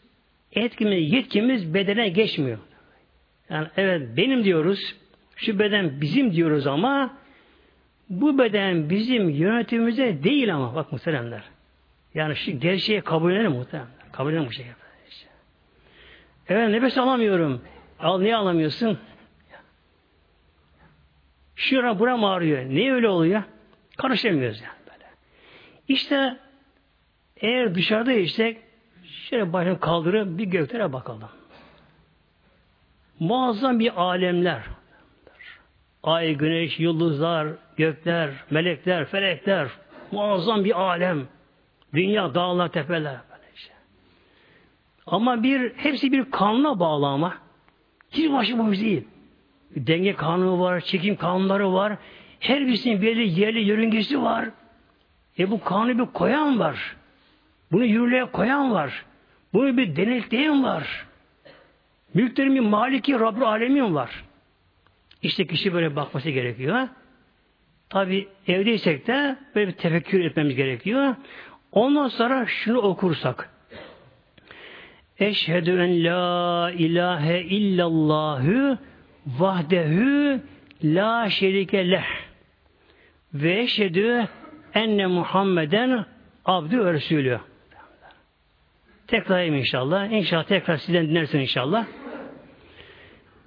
etkimiz, yetkimiz bedene geçmiyor. Yani evet benim diyoruz, şu beden bizim diyoruz ama bu beden bizim yönetimimize değil ama bak muhteremler. Yani şu gerçeği kabul edelim muhteremler. Kabul edelim bu şekilde. Evet nefes alamıyorum. Al niye alamıyorsun? Şura buram ağrıyor. Niye öyle oluyor? Karışamıyoruz yani böyle. İşte eğer dışarıda içsek şöyle başını kaldırıp bir göklere bakalım. Muazzam bir alemler. Ay, güneş, yıldızlar, gökler, melekler, felekler. Muazzam bir alem. Dünya, dağlar, tepeler. Ama bir, hepsi bir kanuna bağlı ama. Hiç başımız değil. Denge kanunu var, çekim kanunları var. Her birisinin belli yerli yörüngesi var. E bu kanunu bir koyan var. Bunu yürürlüğe koyan var. Bunu bir denetleyen var. Mülklerin bir maliki Rabbül Alemin var. İşte kişi böyle bakması gerekiyor. Tabi evdeysek de böyle bir tefekkür etmemiz gerekiyor. Ondan sonra şunu okursak. Eşhedü en la ilahe illallahü vahdehu la şerike leh ve eşhedü enne Muhammeden abdü ve resulü. Tekrarlayayım inşallah. İnşallah tekrar sizden dinlersin inşallah.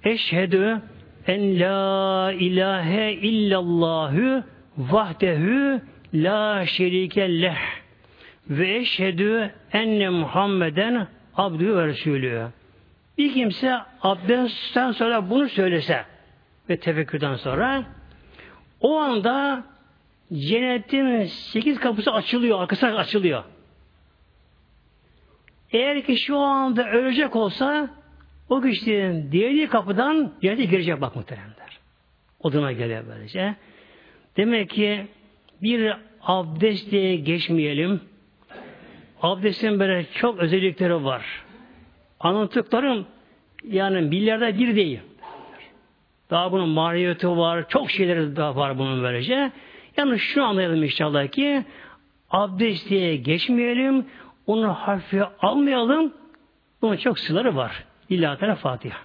Eşhedü en la ilahe illallahü vahdehu la şerike leh ve eşhedü enne Muhammeden abdü ve resulü. Bir kimse abdestten sonra bunu söylese ve tefekkürden sonra o anda cennetin sekiz kapısı açılıyor, arkasına açılıyor. Eğer ki şu anda ölecek olsa o kişinin diğeri kapıdan cennete girecek bak muhteremler. Oduna geliyor böylece. Demek ki bir abdest diye geçmeyelim. Abdestin böyle çok özellikleri var. Anlattıklarım yani milyarda bir değil. Daha bunun maneviyatı var, çok şeyleri daha var bunun böylece. Yani şu anlayalım inşallah ki abdest diye geçmeyelim, onu hafife almayalım. Bunun çok sırları var. İlahi Fatiha.